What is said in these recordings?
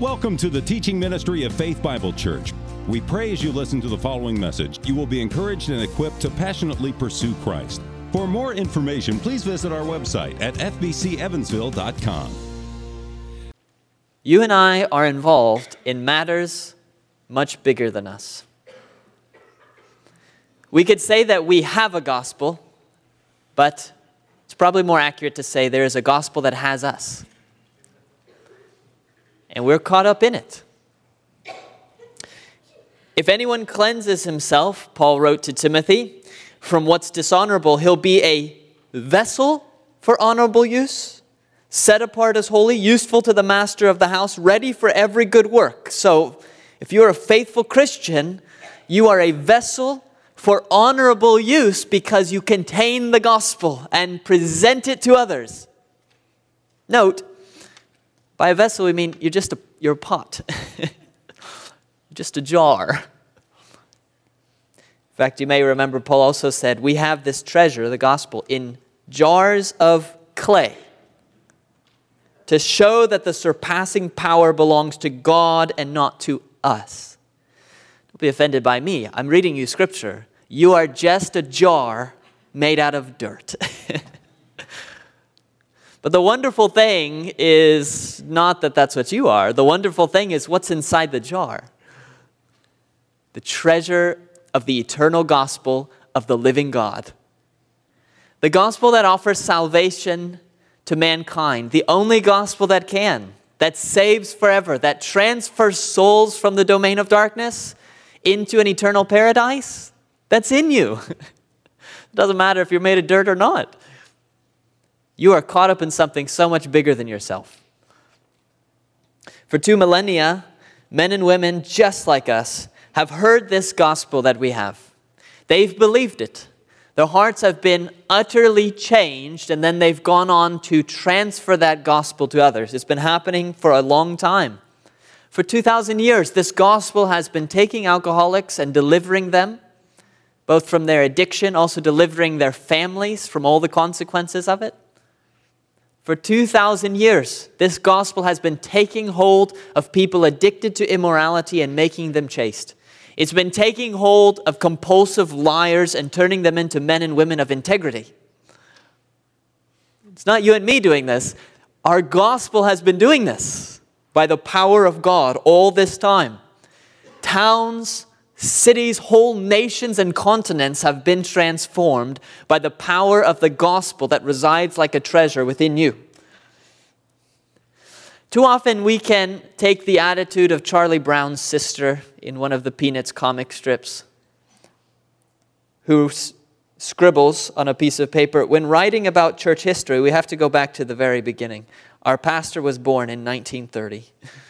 Welcome to the teaching ministry of Faith Bible Church. We pray as you listen to the following message, you will be encouraged and equipped to passionately pursue Christ. For more information, please visit our website at fbcevansville.com. You and I are involved in matters much bigger than us. We could say that we have a gospel, but it's probably more accurate to say there is a gospel that has us and we're caught up in it. If anyone cleanses himself, Paul wrote to Timothy, from what's dishonorable, he'll be a vessel for honorable use, set apart as holy, useful to the master of the house, ready for every good work. So, if you're a faithful Christian, you are a vessel for honorable use because you contain the gospel and present it to others. Note, by a vessel, we mean you're just a, you're a pot, just a jar. In fact, you may remember Paul also said, We have this treasure, the gospel, in jars of clay to show that the surpassing power belongs to God and not to us. Don't be offended by me. I'm reading you scripture. You are just a jar made out of dirt. But the wonderful thing is not that that's what you are. The wonderful thing is what's inside the jar the treasure of the eternal gospel of the living God. The gospel that offers salvation to mankind, the only gospel that can, that saves forever, that transfers souls from the domain of darkness into an eternal paradise, that's in you. it doesn't matter if you're made of dirt or not. You are caught up in something so much bigger than yourself. For two millennia, men and women just like us have heard this gospel that we have. They've believed it. Their hearts have been utterly changed, and then they've gone on to transfer that gospel to others. It's been happening for a long time. For 2,000 years, this gospel has been taking alcoholics and delivering them, both from their addiction, also delivering their families from all the consequences of it. For 2,000 years, this gospel has been taking hold of people addicted to immorality and making them chaste. It's been taking hold of compulsive liars and turning them into men and women of integrity. It's not you and me doing this. Our gospel has been doing this by the power of God all this time. Towns, Cities, whole nations, and continents have been transformed by the power of the gospel that resides like a treasure within you. Too often we can take the attitude of Charlie Brown's sister in one of the Peanuts comic strips, who s- scribbles on a piece of paper when writing about church history, we have to go back to the very beginning. Our pastor was born in 1930.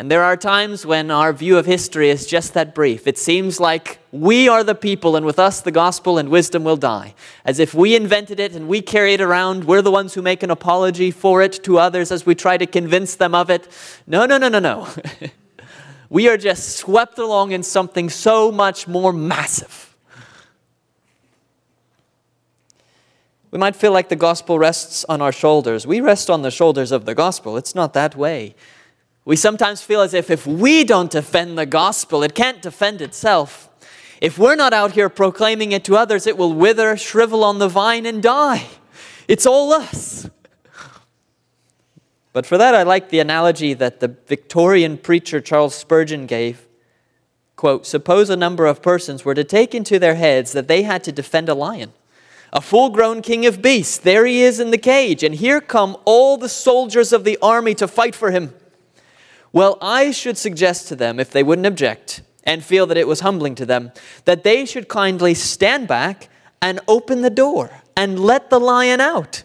And there are times when our view of history is just that brief. It seems like we are the people, and with us the gospel and wisdom will die. As if we invented it and we carry it around. We're the ones who make an apology for it to others as we try to convince them of it. No, no, no, no, no. we are just swept along in something so much more massive. We might feel like the gospel rests on our shoulders. We rest on the shoulders of the gospel. It's not that way. We sometimes feel as if if we don't defend the gospel, it can't defend itself. If we're not out here proclaiming it to others, it will wither, shrivel on the vine, and die. It's all us. But for that, I like the analogy that the Victorian preacher Charles Spurgeon gave. Quote, suppose a number of persons were to take into their heads that they had to defend a lion, a full grown king of beasts. There he is in the cage, and here come all the soldiers of the army to fight for him. Well, I should suggest to them, if they wouldn't object and feel that it was humbling to them, that they should kindly stand back and open the door and let the lion out.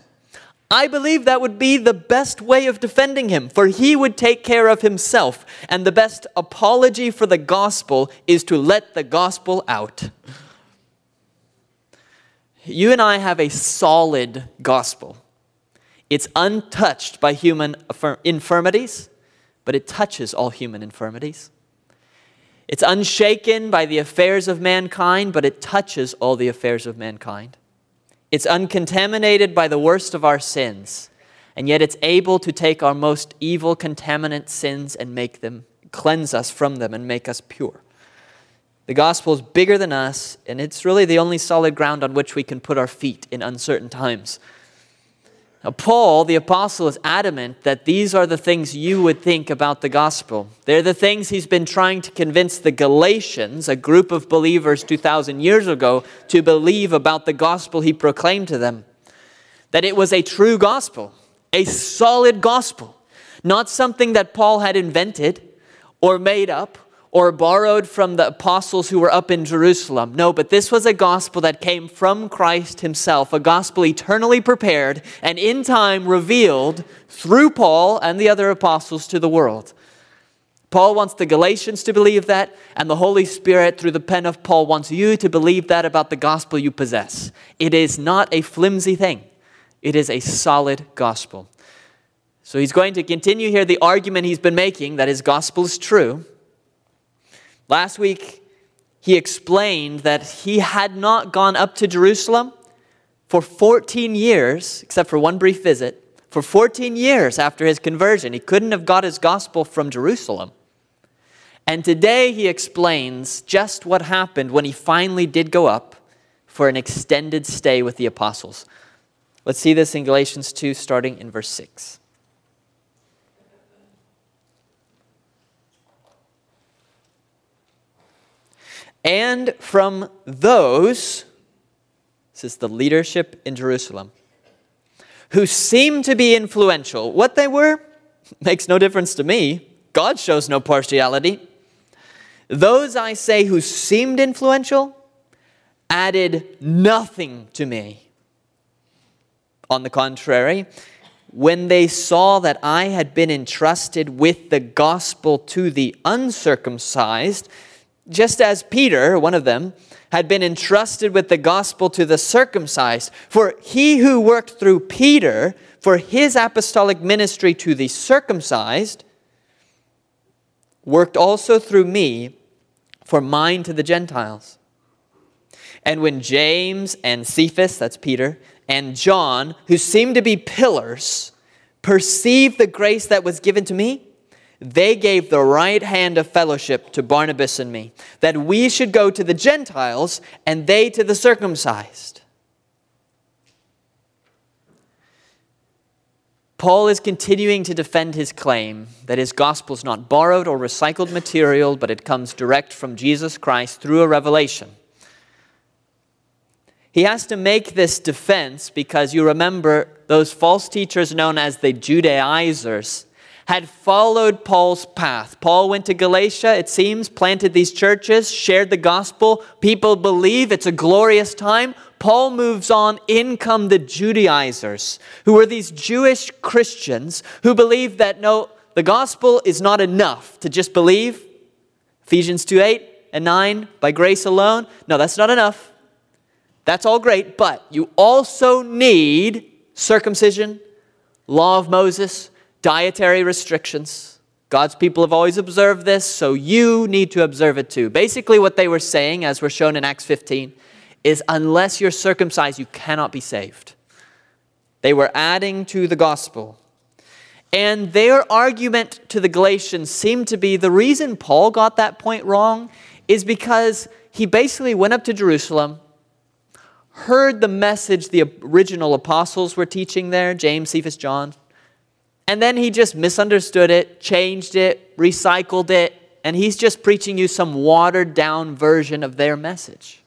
I believe that would be the best way of defending him, for he would take care of himself. And the best apology for the gospel is to let the gospel out. You and I have a solid gospel. It's untouched by human infirmities but it touches all human infirmities. It's unshaken by the affairs of mankind, but it touches all the affairs of mankind. It's uncontaminated by the worst of our sins, and yet it's able to take our most evil, contaminant sins and make them, cleanse us from them, and make us pure. The gospel is bigger than us, and it's really the only solid ground on which we can put our feet in uncertain times. Paul, the apostle, is adamant that these are the things you would think about the gospel. They're the things he's been trying to convince the Galatians, a group of believers 2,000 years ago, to believe about the gospel he proclaimed to them. That it was a true gospel, a solid gospel, not something that Paul had invented or made up or borrowed from the apostles who were up in Jerusalem. No, but this was a gospel that came from Christ himself, a gospel eternally prepared and in time revealed through Paul and the other apostles to the world. Paul wants the Galatians to believe that, and the Holy Spirit, through the pen of Paul, wants you to believe that about the gospel you possess. It is not a flimsy thing, it is a solid gospel. So he's going to continue here the argument he's been making that his gospel is true Last week, he explained that he had not gone up to Jerusalem for 14 years, except for one brief visit. For 14 years after his conversion, he couldn't have got his gospel from Jerusalem. And today he explains just what happened when he finally did go up for an extended stay with the apostles. Let's see this in Galatians 2, starting in verse 6. And from those, this is the leadership in Jerusalem, who seemed to be influential. What they were makes no difference to me. God shows no partiality. Those I say who seemed influential added nothing to me. On the contrary, when they saw that I had been entrusted with the gospel to the uncircumcised, just as Peter, one of them, had been entrusted with the gospel to the circumcised. For he who worked through Peter for his apostolic ministry to the circumcised worked also through me for mine to the Gentiles. And when James and Cephas, that's Peter, and John, who seemed to be pillars, perceived the grace that was given to me, they gave the right hand of fellowship to Barnabas and me, that we should go to the Gentiles and they to the circumcised. Paul is continuing to defend his claim that his gospel is not borrowed or recycled material, but it comes direct from Jesus Christ through a revelation. He has to make this defense because you remember those false teachers known as the Judaizers had followed Paul's path. Paul went to Galatia, it seems, planted these churches, shared the gospel. People believe it's a glorious time. Paul moves on. In come the Judaizers, who were these Jewish Christians who believed that no, the gospel is not enough to just believe. Ephesians 2 8 and 9, by grace alone. No, that's not enough. That's all great, but you also need circumcision, law of Moses, dietary restrictions. God's people have always observed this, so you need to observe it too. Basically, what they were saying, as we're shown in Acts 15, is unless you're circumcised, you cannot be saved. They were adding to the gospel. And their argument to the Galatians seemed to be the reason Paul got that point wrong is because he basically went up to Jerusalem, heard the message the original apostles were teaching there James, Cephas, John and then he just misunderstood it, changed it, recycled it, and he's just preaching you some watered down version of their message.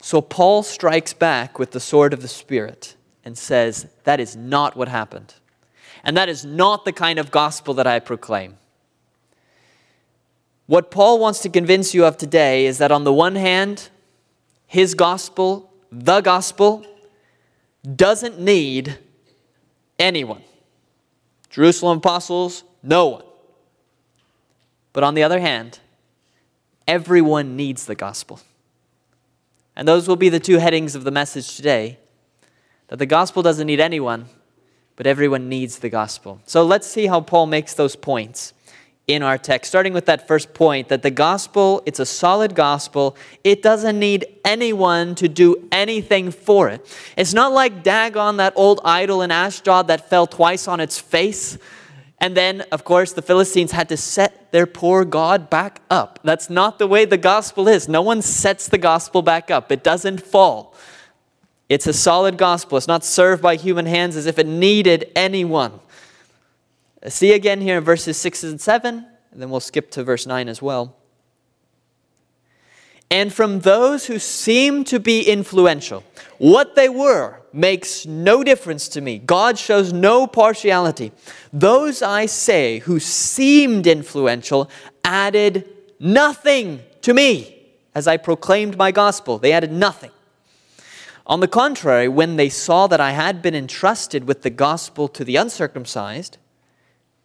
So Paul strikes back with the sword of the Spirit and says, That is not what happened. And that is not the kind of gospel that I proclaim. What Paul wants to convince you of today is that on the one hand, his gospel, the gospel, doesn't need anyone. Jerusalem apostles, no one. But on the other hand, everyone needs the gospel. And those will be the two headings of the message today that the gospel doesn't need anyone, but everyone needs the gospel. So let's see how Paul makes those points in our text, starting with that first point that the gospel, it's a solid gospel. It doesn't need anyone to do anything for it. It's not like Dagon, that old idol in Ashdod that fell twice on its face. And then, of course, the Philistines had to set their poor God back up. That's not the way the gospel is. No one sets the gospel back up, it doesn't fall. It's a solid gospel. It's not served by human hands as if it needed anyone. See again here in verses 6 and 7, and then we'll skip to verse 9 as well. And from those who seem to be influential, what they were makes no difference to me. God shows no partiality. Those I say who seemed influential added nothing to me as I proclaimed my gospel. They added nothing. On the contrary, when they saw that I had been entrusted with the gospel to the uncircumcised,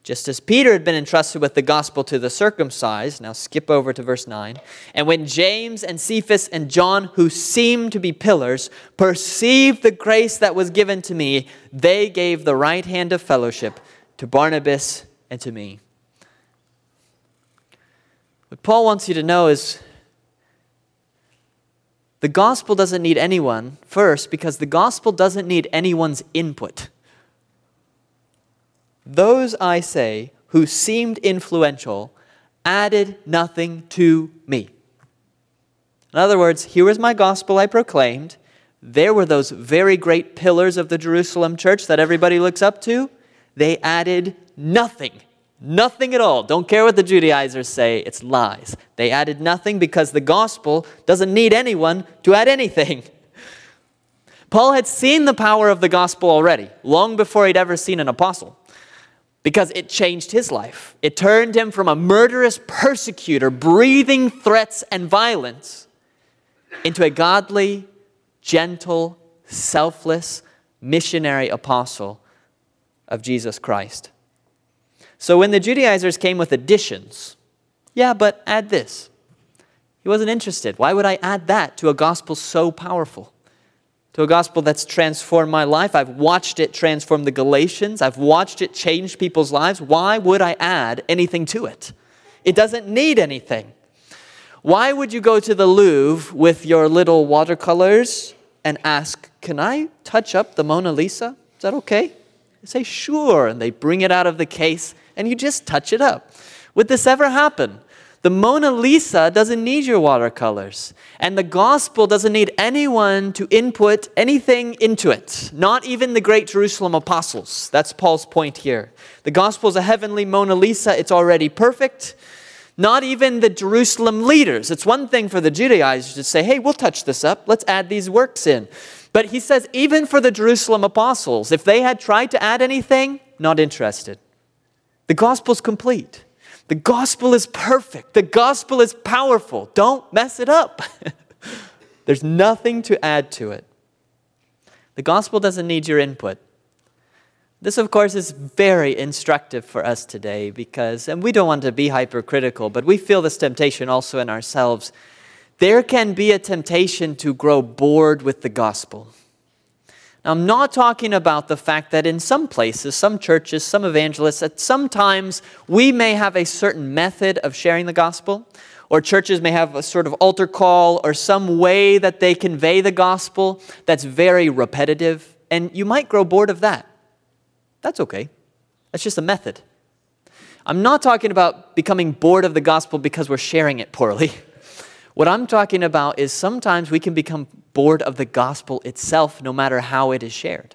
just as Peter had been entrusted with the gospel to the circumcised. Now skip over to verse 9. And when James and Cephas and John, who seemed to be pillars, perceived the grace that was given to me, they gave the right hand of fellowship to Barnabas and to me. What Paul wants you to know is the gospel doesn't need anyone, first, because the gospel doesn't need anyone's input. Those, I say, who seemed influential added nothing to me. In other words, here was my gospel I proclaimed. There were those very great pillars of the Jerusalem church that everybody looks up to. They added nothing. Nothing at all. Don't care what the Judaizers say, it's lies. They added nothing because the gospel doesn't need anyone to add anything. Paul had seen the power of the gospel already, long before he'd ever seen an apostle because it changed his life. It turned him from a murderous persecutor, breathing threats and violence, into a godly, gentle, selfless missionary apostle of Jesus Christ. So when the Judaizers came with additions, yeah, but add this. He wasn't interested. Why would I add that to a gospel so powerful? To a gospel that's transformed my life. I've watched it transform the Galatians. I've watched it change people's lives. Why would I add anything to it? It doesn't need anything. Why would you go to the Louvre with your little watercolors and ask, Can I touch up the Mona Lisa? Is that okay? They say, Sure. And they bring it out of the case and you just touch it up. Would this ever happen? The Mona Lisa doesn't need your watercolors, and the gospel doesn't need anyone to input anything into it, not even the great Jerusalem apostles. That's Paul's point here. The gospel is a heavenly Mona Lisa, it's already perfect. Not even the Jerusalem leaders. It's one thing for the Judaizers to say, hey, we'll touch this up, let's add these works in. But he says, even for the Jerusalem apostles, if they had tried to add anything, not interested. The gospel's complete. The gospel is perfect. The gospel is powerful. Don't mess it up. There's nothing to add to it. The gospel doesn't need your input. This, of course, is very instructive for us today because, and we don't want to be hypercritical, but we feel this temptation also in ourselves. There can be a temptation to grow bored with the gospel. I'm not talking about the fact that in some places, some churches, some evangelists, that sometimes we may have a certain method of sharing the gospel, or churches may have a sort of altar call or some way that they convey the gospel that's very repetitive, and you might grow bored of that. That's okay. That's just a method. I'm not talking about becoming bored of the gospel because we're sharing it poorly. What I'm talking about is sometimes we can become bored of the gospel itself, no matter how it is shared.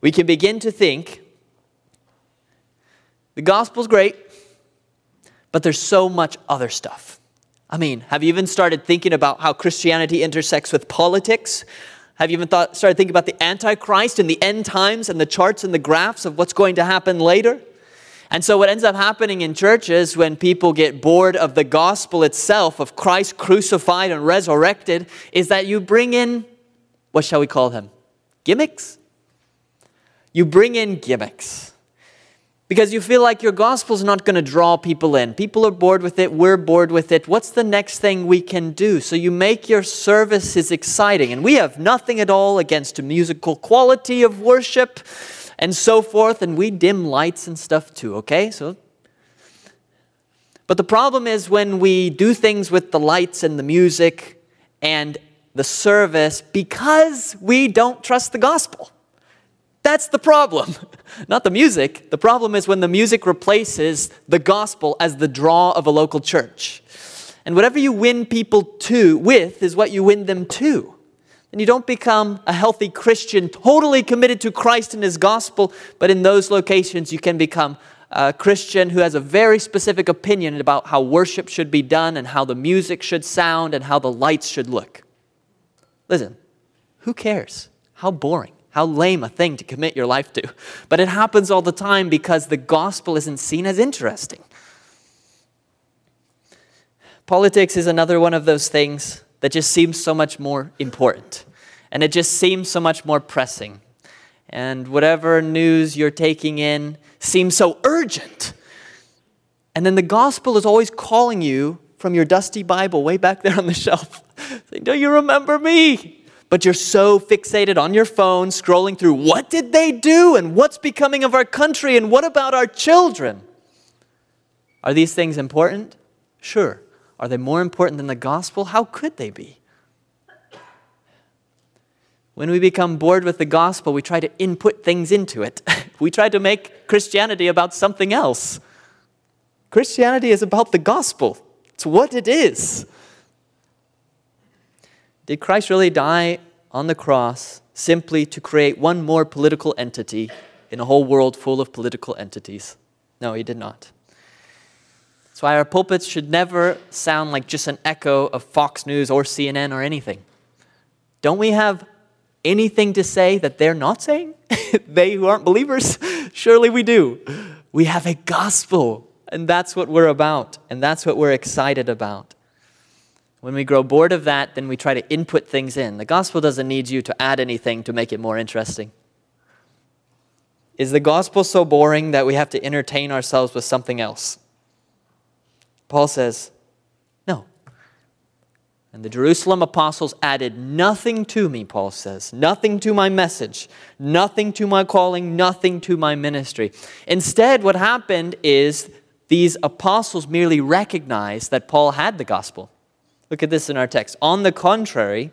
We can begin to think the gospel's great, but there's so much other stuff. I mean, have you even started thinking about how Christianity intersects with politics? Have you even thought, started thinking about the Antichrist and the end times and the charts and the graphs of what's going to happen later? And so, what ends up happening in churches when people get bored of the gospel itself, of Christ crucified and resurrected, is that you bring in, what shall we call them? Gimmicks? You bring in gimmicks. Because you feel like your gospel is not going to draw people in. People are bored with it, we're bored with it. What's the next thing we can do? So you make your services exciting. And we have nothing at all against musical quality of worship and so forth, and we dim lights and stuff too, okay? So But the problem is when we do things with the lights and the music and the service because we don't trust the gospel. That's the problem. Not the music. The problem is when the music replaces the gospel as the draw of a local church. And whatever you win people to with is what you win them to. And you don't become a healthy Christian totally committed to Christ and his gospel, but in those locations you can become a Christian who has a very specific opinion about how worship should be done and how the music should sound and how the lights should look. Listen, who cares? How boring. How lame a thing to commit your life to. But it happens all the time because the gospel isn't seen as interesting. Politics is another one of those things that just seems so much more important. And it just seems so much more pressing. And whatever news you're taking in seems so urgent. And then the gospel is always calling you from your dusty Bible way back there on the shelf, saying, Do you remember me? But you're so fixated on your phone, scrolling through what did they do and what's becoming of our country and what about our children? Are these things important? Sure. Are they more important than the gospel? How could they be? When we become bored with the gospel, we try to input things into it. we try to make Christianity about something else. Christianity is about the gospel, it's what it is. Did Christ really die on the cross simply to create one more political entity in a whole world full of political entities? No, he did not. That's why our pulpits should never sound like just an echo of Fox News or CNN or anything. Don't we have anything to say that they're not saying? they who aren't believers? Surely we do. We have a gospel, and that's what we're about, and that's what we're excited about. When we grow bored of that, then we try to input things in. The gospel doesn't need you to add anything to make it more interesting. Is the gospel so boring that we have to entertain ourselves with something else? Paul says, No. And the Jerusalem apostles added nothing to me, Paul says, nothing to my message, nothing to my calling, nothing to my ministry. Instead, what happened is these apostles merely recognized that Paul had the gospel. Look at this in our text. On the contrary,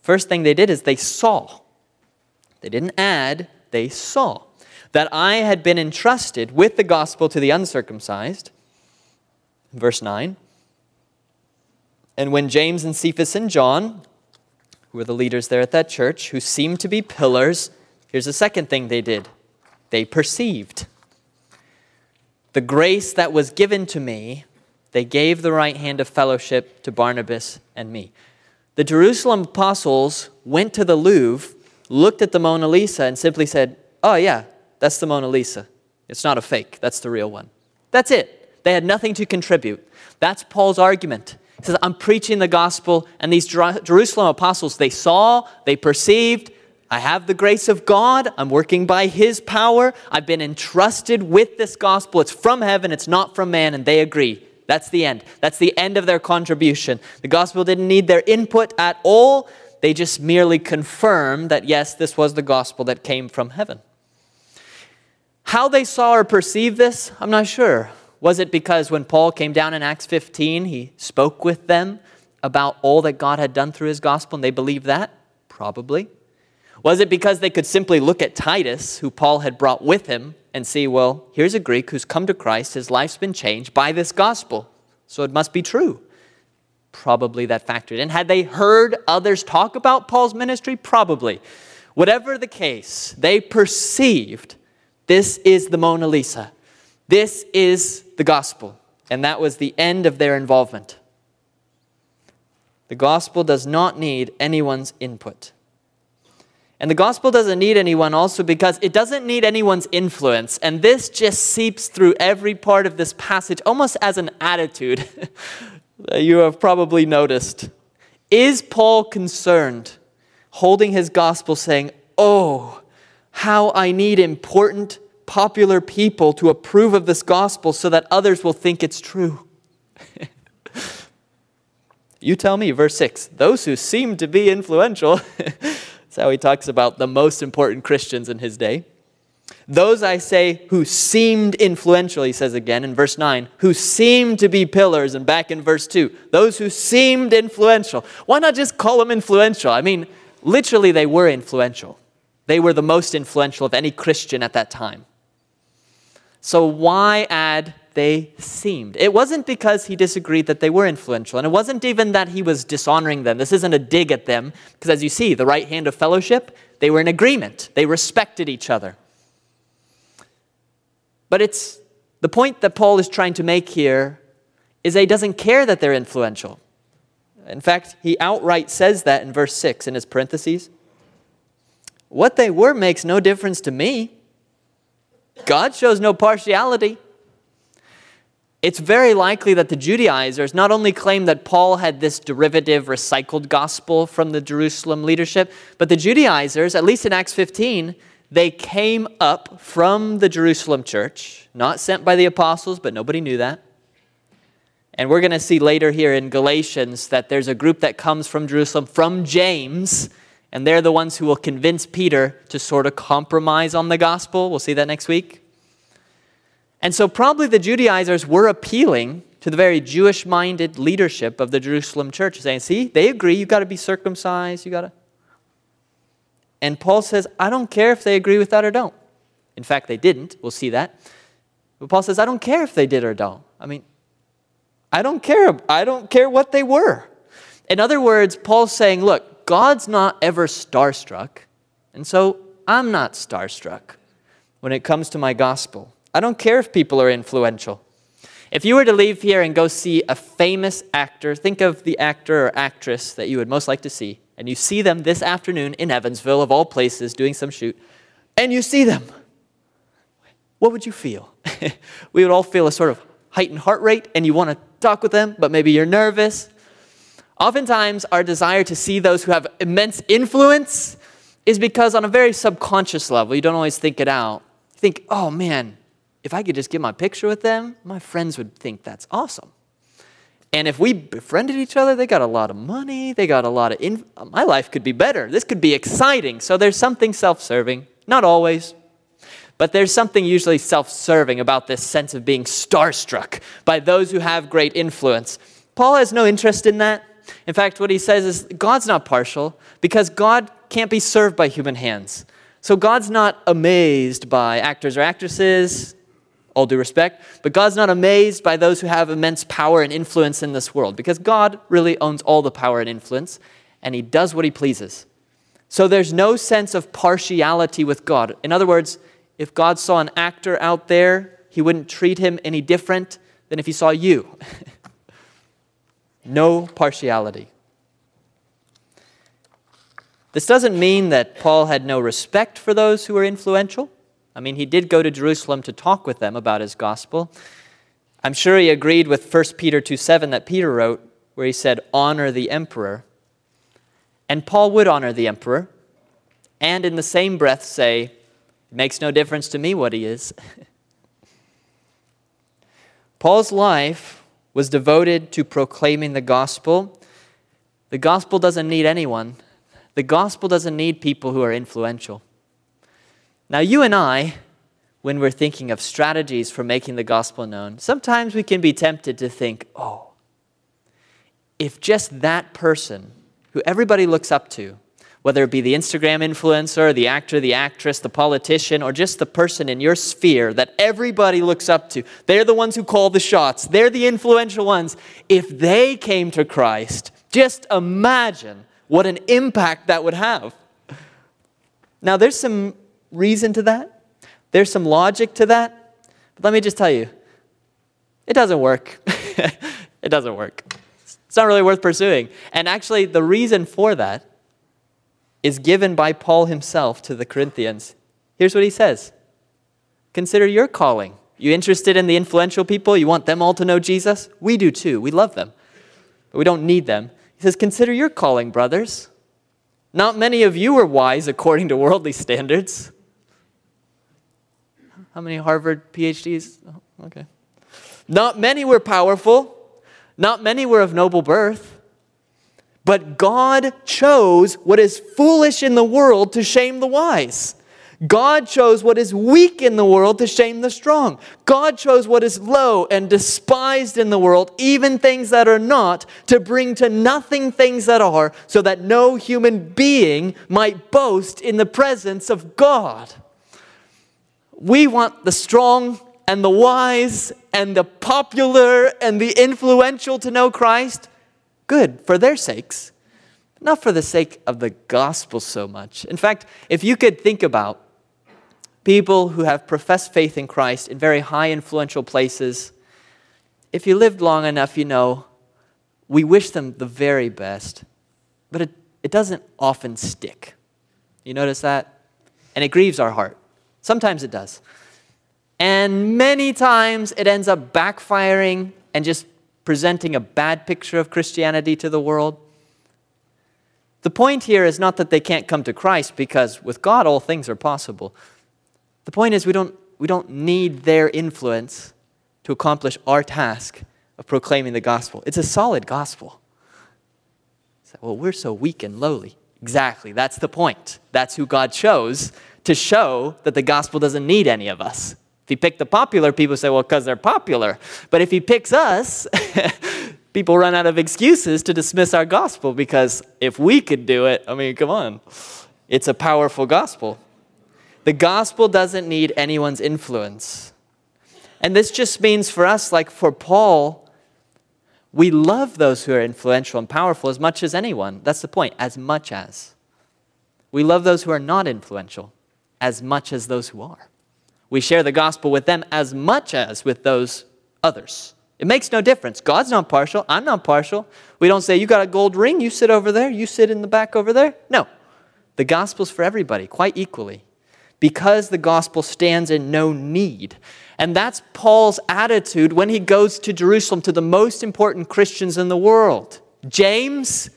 first thing they did is they saw. They didn't add, they saw that I had been entrusted with the gospel to the uncircumcised Verse 9. And when James and Cephas and John, who were the leaders there at that church, who seemed to be pillars, here's the second thing they did they perceived. The grace that was given to me, they gave the right hand of fellowship to Barnabas and me. The Jerusalem apostles went to the Louvre, looked at the Mona Lisa, and simply said, Oh, yeah, that's the Mona Lisa. It's not a fake, that's the real one. That's it. They had nothing to contribute. That's Paul's argument. He says, I'm preaching the gospel, and these Jerusalem apostles, they saw, they perceived, I have the grace of God. I'm working by His power. I've been entrusted with this gospel. It's from heaven, it's not from man, and they agree. That's the end. That's the end of their contribution. The gospel didn't need their input at all. They just merely confirmed that, yes, this was the gospel that came from heaven. How they saw or perceived this, I'm not sure. Was it because when Paul came down in Acts 15, he spoke with them about all that God had done through his gospel and they believed that? Probably. Was it because they could simply look at Titus, who Paul had brought with him, and see, well, here's a Greek who's come to Christ, his life's been changed by this gospel, so it must be true? Probably that factored in. Had they heard others talk about Paul's ministry? Probably. Whatever the case, they perceived this is the Mona Lisa. This is the gospel. And that was the end of their involvement. The gospel does not need anyone's input. And the gospel doesn't need anyone also because it doesn't need anyone's influence. And this just seeps through every part of this passage almost as an attitude that you have probably noticed. Is Paul concerned, holding his gospel, saying, Oh, how I need important popular people to approve of this gospel so that others will think it's true. you tell me, verse 6 those who seem to be influential. That's how he talks about the most important Christians in his day. Those I say who seemed influential, he says again in verse 9, who seemed to be pillars, and back in verse 2, those who seemed influential. Why not just call them influential? I mean, literally, they were influential. They were the most influential of any Christian at that time. So why add they seemed? It wasn't because he disagreed that they were influential, and it wasn't even that he was dishonoring them. This isn't a dig at them, because as you see, the right hand of fellowship, they were in agreement, they respected each other. But it's the point that Paul is trying to make here is that he doesn't care that they're influential. In fact, he outright says that in verse 6 in his parentheses. What they were makes no difference to me. God shows no partiality. It's very likely that the Judaizers not only claimed that Paul had this derivative, recycled gospel from the Jerusalem leadership, but the Judaizers, at least in Acts 15, they came up from the Jerusalem church, not sent by the apostles, but nobody knew that. And we're going to see later here in Galatians that there's a group that comes from Jerusalem, from James, and they're the ones who will convince Peter to sort of compromise on the gospel. We'll see that next week. And so, probably the Judaizers were appealing to the very Jewish minded leadership of the Jerusalem church, saying, See, they agree, you've got to be circumcised, you got to. And Paul says, I don't care if they agree with that or don't. In fact, they didn't. We'll see that. But Paul says, I don't care if they did or don't. I mean, I don't care. I don't care what they were. In other words, Paul's saying, look, God's not ever starstruck. And so I'm not starstruck when it comes to my gospel. I don't care if people are influential. If you were to leave here and go see a famous actor, think of the actor or actress that you would most like to see and you see them this afternoon in Evansville, of all places, doing some shoot, and you see them, what would you feel? we would all feel a sort of heightened heart rate, and you want to talk with them, but maybe you're nervous. Oftentimes, our desire to see those who have immense influence is because, on a very subconscious level, you don't always think it out. You think, oh man, if I could just get my picture with them, my friends would think that's awesome. And if we befriended each other, they got a lot of money, they got a lot of. Inf- my life could be better. This could be exciting. So there's something self serving, not always, but there's something usually self serving about this sense of being starstruck by those who have great influence. Paul has no interest in that. In fact, what he says is God's not partial because God can't be served by human hands. So God's not amazed by actors or actresses, all due respect, but God's not amazed by those who have immense power and influence in this world because God really owns all the power and influence and he does what he pleases. So there's no sense of partiality with God. In other words, if God saw an actor out there, he wouldn't treat him any different than if he saw you. no partiality. This doesn't mean that Paul had no respect for those who were influential. I mean, he did go to Jerusalem to talk with them about his gospel. I'm sure he agreed with 1 Peter 2 7 that Peter wrote, where he said, Honor the emperor. And Paul would honor the emperor, and in the same breath say, It makes no difference to me what he is. Paul's life was devoted to proclaiming the gospel. The gospel doesn't need anyone, the gospel doesn't need people who are influential. Now, you and I, when we're thinking of strategies for making the gospel known, sometimes we can be tempted to think, oh, if just that person who everybody looks up to, whether it be the Instagram influencer, the actor, the actress, the politician, or just the person in your sphere that everybody looks up to, they're the ones who call the shots, they're the influential ones. If they came to Christ, just imagine what an impact that would have. Now, there's some reason to that. There's some logic to that. But let me just tell you, it doesn't work. it doesn't work. It's not really worth pursuing. And actually, the reason for that is given by Paul himself to the Corinthians. Here's what he says Consider your calling. You interested in the influential people? You want them all to know Jesus? We do too. We love them. But we don't need them. He says, Consider your calling, brothers. Not many of you are wise according to worldly standards. How many Harvard PhDs? Oh, okay. Not many were powerful, not many were of noble birth. But God chose what is foolish in the world to shame the wise. God chose what is weak in the world to shame the strong. God chose what is low and despised in the world, even things that are not, to bring to nothing things that are, so that no human being might boast in the presence of God. We want the strong and the wise and the popular and the influential to know Christ. Good, for their sakes not for the sake of the gospel so much. In fact, if you could think about people who have professed faith in Christ in very high influential places, if you lived long enough, you know we wish them the very best, but it, it doesn't often stick. You notice that? And it grieves our heart. Sometimes it does. And many times it ends up backfiring and just presenting a bad picture of Christianity to the world. The point here is not that they can't come to Christ because with God all things are possible. The point is we don't, we don't need their influence to accomplish our task of proclaiming the gospel. It's a solid gospel. well, we're so weak and lowly. Exactly, that's the point. That's who God chose to show that the gospel doesn't need any of us. If he picked the popular, people say, well, because they're popular. But if he picks us, people run out of excuses to dismiss our gospel because if we could do it, I mean, come on. It's a powerful gospel. The gospel doesn't need anyone's influence. And this just means for us, like for Paul, we love those who are influential and powerful as much as anyone. That's the point, as much as. We love those who are not influential as much as those who are. We share the gospel with them as much as with those others. It makes no difference. God's not partial. I'm not partial. We don't say, You got a gold ring, you sit over there, you sit in the back over there. No. The gospel's for everybody, quite equally, because the gospel stands in no need. And that's Paul's attitude when he goes to Jerusalem to the most important Christians in the world James,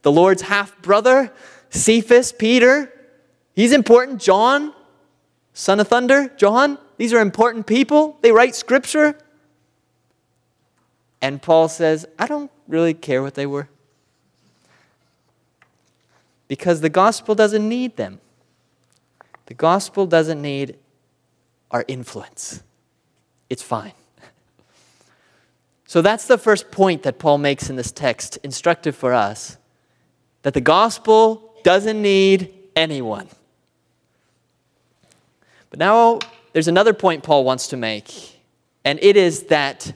the Lord's half brother, Cephas, Peter. He's important. John, son of thunder, John. These are important people. They write scripture. And Paul says, I don't really care what they were. Because the gospel doesn't need them. The gospel doesn't need our influence. It's fine. So that's the first point that Paul makes in this text, instructive for us that the gospel doesn't need anyone. But now there's another point Paul wants to make, and it is that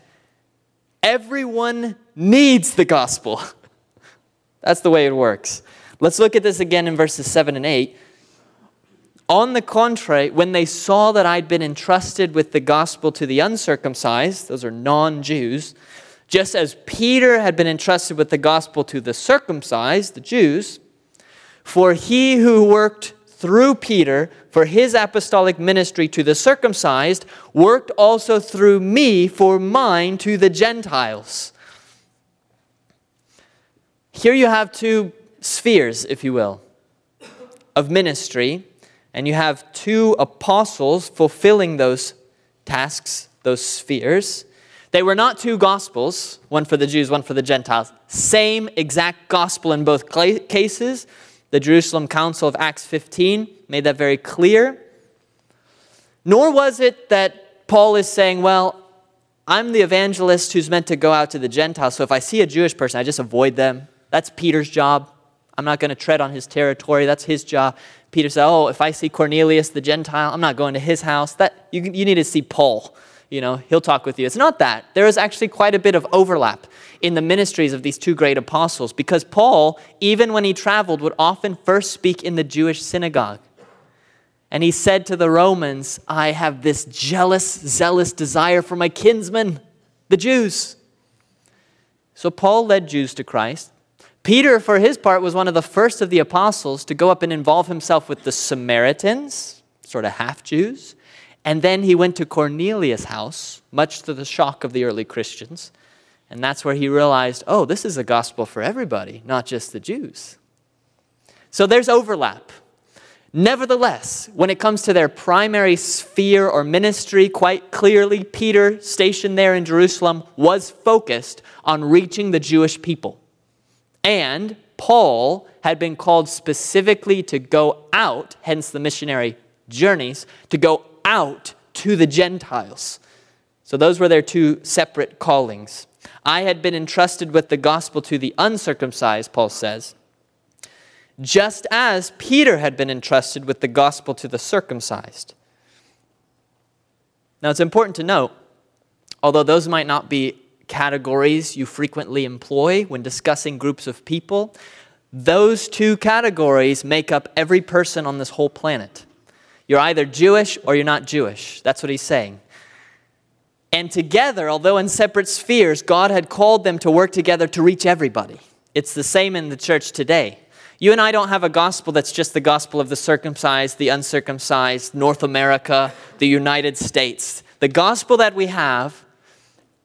Everyone needs the gospel. That's the way it works. Let's look at this again in verses 7 and 8. On the contrary, when they saw that I'd been entrusted with the gospel to the uncircumcised, those are non Jews, just as Peter had been entrusted with the gospel to the circumcised, the Jews, for he who worked through Peter for his apostolic ministry to the circumcised, worked also through me for mine to the Gentiles. Here you have two spheres, if you will, of ministry, and you have two apostles fulfilling those tasks, those spheres. They were not two gospels, one for the Jews, one for the Gentiles. Same exact gospel in both cases, the Jerusalem Council of Acts 15 made that very clear. Nor was it that Paul is saying, well, I'm the evangelist who's meant to go out to the Gentiles, so if I see a Jewish person, I just avoid them. That's Peter's job. I'm not going to tread on his territory. That's his job. Peter said, Oh, if I see Cornelius the Gentile, I'm not going to his house. That, you, you need to see Paul. You know, he'll talk with you. It's not that. There is actually quite a bit of overlap in the ministries of these two great apostles because Paul, even when he traveled, would often first speak in the Jewish synagogue. And he said to the Romans, I have this jealous, zealous desire for my kinsmen, the Jews. So Paul led Jews to Christ. Peter, for his part, was one of the first of the apostles to go up and involve himself with the Samaritans, sort of half Jews. And then he went to Cornelius' house, much to the shock of the early Christians. And that's where he realized, oh, this is a gospel for everybody, not just the Jews. So there's overlap. Nevertheless, when it comes to their primary sphere or ministry, quite clearly, Peter, stationed there in Jerusalem, was focused on reaching the Jewish people. And Paul had been called specifically to go out, hence the missionary journeys to go out to the Gentiles. So those were their two separate callings. I had been entrusted with the gospel to the uncircumcised, Paul says, just as Peter had been entrusted with the gospel to the circumcised. Now it's important to note, although those might not be categories you frequently employ when discussing groups of people, those two categories make up every person on this whole planet. You're either Jewish or you're not Jewish. That's what he's saying. And together, although in separate spheres, God had called them to work together to reach everybody. It's the same in the church today. You and I don't have a gospel that's just the gospel of the circumcised, the uncircumcised, North America, the United States. The gospel that we have,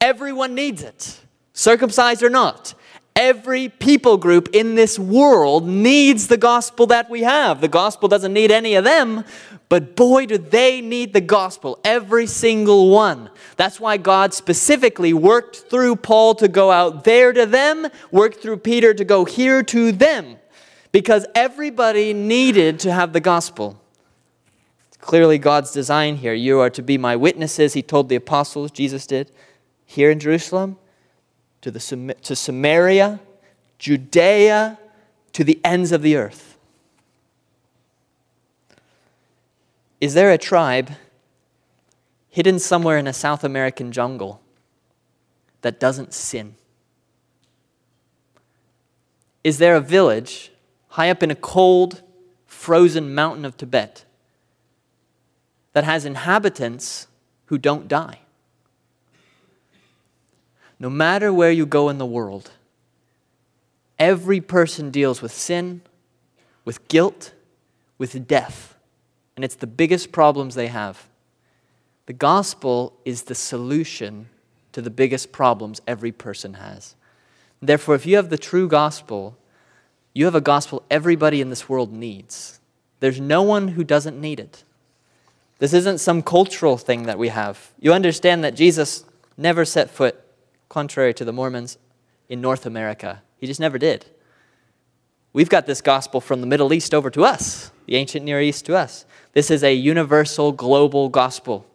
everyone needs it, circumcised or not. Every people group in this world needs the gospel that we have. The gospel doesn't need any of them, but boy, do they need the gospel, every single one. That's why God specifically worked through Paul to go out there to them, worked through Peter to go here to them, because everybody needed to have the gospel. It's clearly God's design here. You are to be my witnesses, he told the apostles, Jesus did, here in Jerusalem to, the, to Samaria, Judea, to the ends of the earth. Is there a tribe hidden somewhere in a South American jungle that doesn't sin? Is there a village high up in a cold, frozen mountain of Tibet that has inhabitants who don't die? No matter where you go in the world, every person deals with sin, with guilt, with death. And it's the biggest problems they have. The gospel is the solution to the biggest problems every person has. Therefore, if you have the true gospel, you have a gospel everybody in this world needs. There's no one who doesn't need it. This isn't some cultural thing that we have. You understand that Jesus never set foot contrary to the Mormons, in North America. He just never did. We've got this gospel from the Middle East over to us, the ancient Near East to us. This is a universal, global gospel.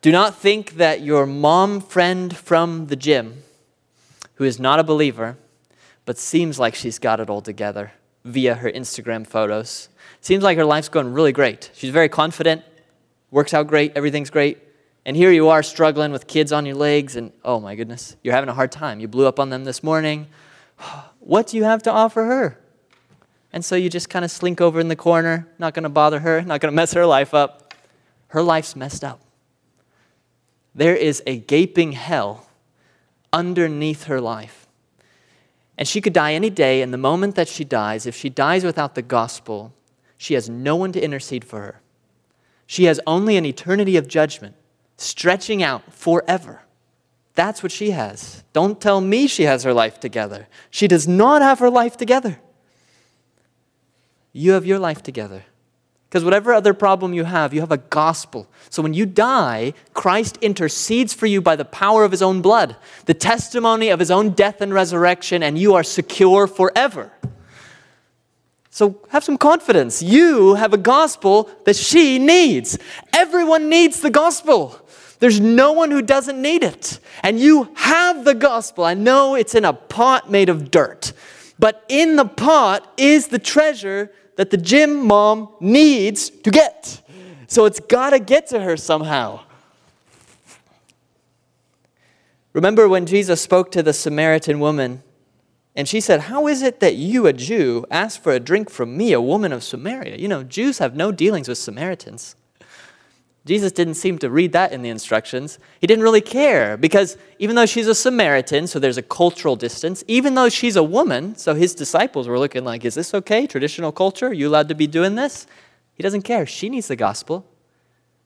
Do not think that your mom friend from the gym, who is not a believer, but seems like she's got it all together via her Instagram photos, seems like her life's going really great. She's very confident, works out great, everything's great. And here you are struggling with kids on your legs, and oh my goodness, you're having a hard time. You blew up on them this morning. What do you have to offer her? And so you just kind of slink over in the corner, not going to bother her, not going to mess her life up. Her life's messed up. There is a gaping hell underneath her life. And she could die any day, and the moment that she dies, if she dies without the gospel, she has no one to intercede for her. She has only an eternity of judgment stretching out forever. That's what she has. Don't tell me she has her life together. She does not have her life together. You have your life together. Because whatever other problem you have, you have a gospel. So when you die, Christ intercedes for you by the power of his own blood, the testimony of his own death and resurrection, and you are secure forever. So have some confidence. You have a gospel that she needs. Everyone needs the gospel. There's no one who doesn't need it. And you have the gospel. I know it's in a pot made of dirt, but in the pot is the treasure that the gym mom needs to get. So it's got to get to her somehow. Remember when Jesus spoke to the Samaritan woman and she said, How is it that you, a Jew, ask for a drink from me, a woman of Samaria? You know, Jews have no dealings with Samaritans. Jesus didn't seem to read that in the instructions. He didn't really care because even though she's a Samaritan, so there's a cultural distance, even though she's a woman, so his disciples were looking like, is this okay? Traditional culture? Are you allowed to be doing this? He doesn't care. She needs the gospel.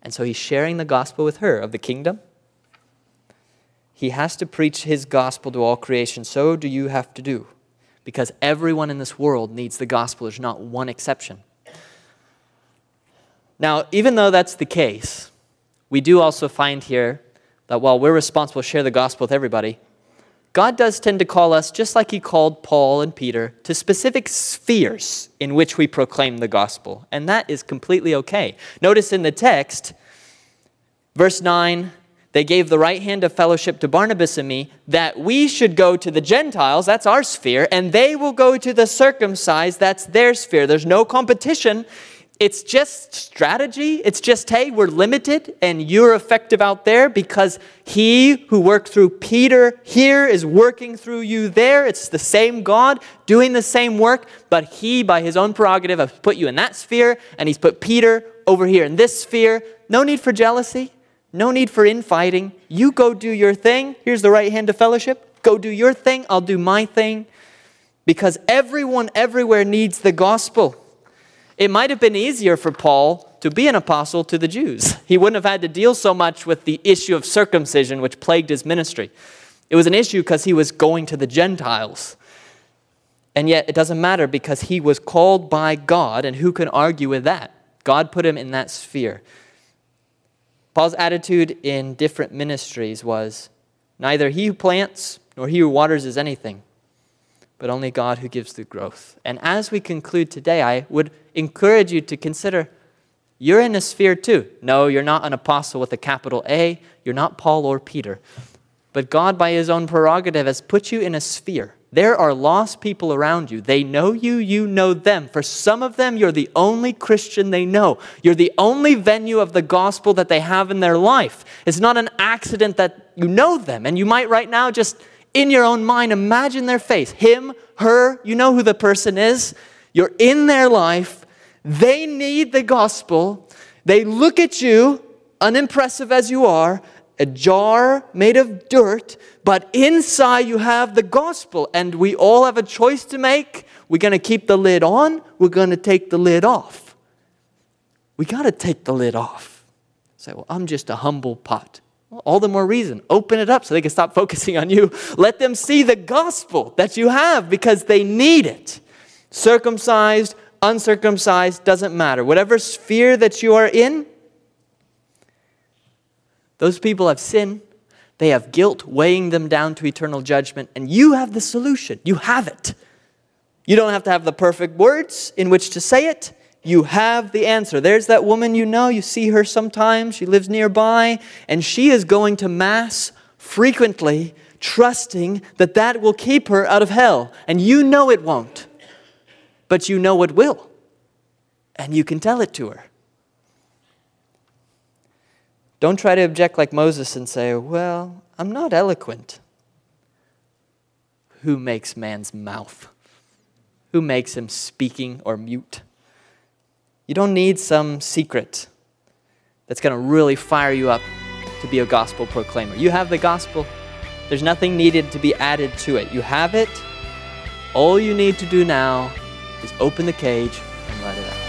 And so he's sharing the gospel with her of the kingdom. He has to preach his gospel to all creation. So do you have to do. Because everyone in this world needs the gospel. There's not one exception. Now, even though that's the case, we do also find here that while we're responsible to share the gospel with everybody, God does tend to call us, just like He called Paul and Peter, to specific spheres in which we proclaim the gospel. And that is completely okay. Notice in the text, verse 9, they gave the right hand of fellowship to Barnabas and me that we should go to the Gentiles, that's our sphere, and they will go to the circumcised, that's their sphere. There's no competition. It's just strategy. It's just, hey, we're limited and you're effective out there because he who worked through Peter here is working through you there. It's the same God doing the same work, but he, by his own prerogative, has put you in that sphere and he's put Peter over here in this sphere. No need for jealousy. No need for infighting. You go do your thing. Here's the right hand of fellowship. Go do your thing. I'll do my thing. Because everyone everywhere needs the gospel. It might have been easier for Paul to be an apostle to the Jews. He wouldn't have had to deal so much with the issue of circumcision, which plagued his ministry. It was an issue because he was going to the Gentiles. And yet, it doesn't matter because he was called by God, and who can argue with that? God put him in that sphere. Paul's attitude in different ministries was neither he who plants nor he who waters is anything, but only God who gives the growth. And as we conclude today, I would encourage you to consider you're in a sphere too. No, you're not an apostle with a capital A, you're not Paul or Peter. But God, by his own prerogative, has put you in a sphere. There are lost people around you. They know you, you know them. For some of them, you're the only Christian they know. You're the only venue of the gospel that they have in their life. It's not an accident that you know them. And you might right now just in your own mind imagine their face him, her, you know who the person is. You're in their life. They need the gospel. They look at you, unimpressive as you are, a jar made of dirt, but inside you have the gospel. And we all have a choice to make. We're going to keep the lid on, we're going to take the lid off. We got to take the lid off. Say, well, I'm just a humble pot. All the more reason. Open it up so they can stop focusing on you. Let them see the gospel that you have because they need it. Circumcised, uncircumcised, doesn't matter. Whatever sphere that you are in, those people have sin. They have guilt weighing them down to eternal judgment, and you have the solution. You have it. You don't have to have the perfect words in which to say it. You have the answer. There's that woman you know, you see her sometimes, she lives nearby, and she is going to Mass frequently, trusting that that will keep her out of hell. And you know it won't, but you know it will. And you can tell it to her. Don't try to object like Moses and say, Well, I'm not eloquent. Who makes man's mouth? Who makes him speaking or mute? You don't need some secret that's going to really fire you up to be a gospel proclaimer. You have the gospel, there's nothing needed to be added to it. You have it. All you need to do now is open the cage and let it out.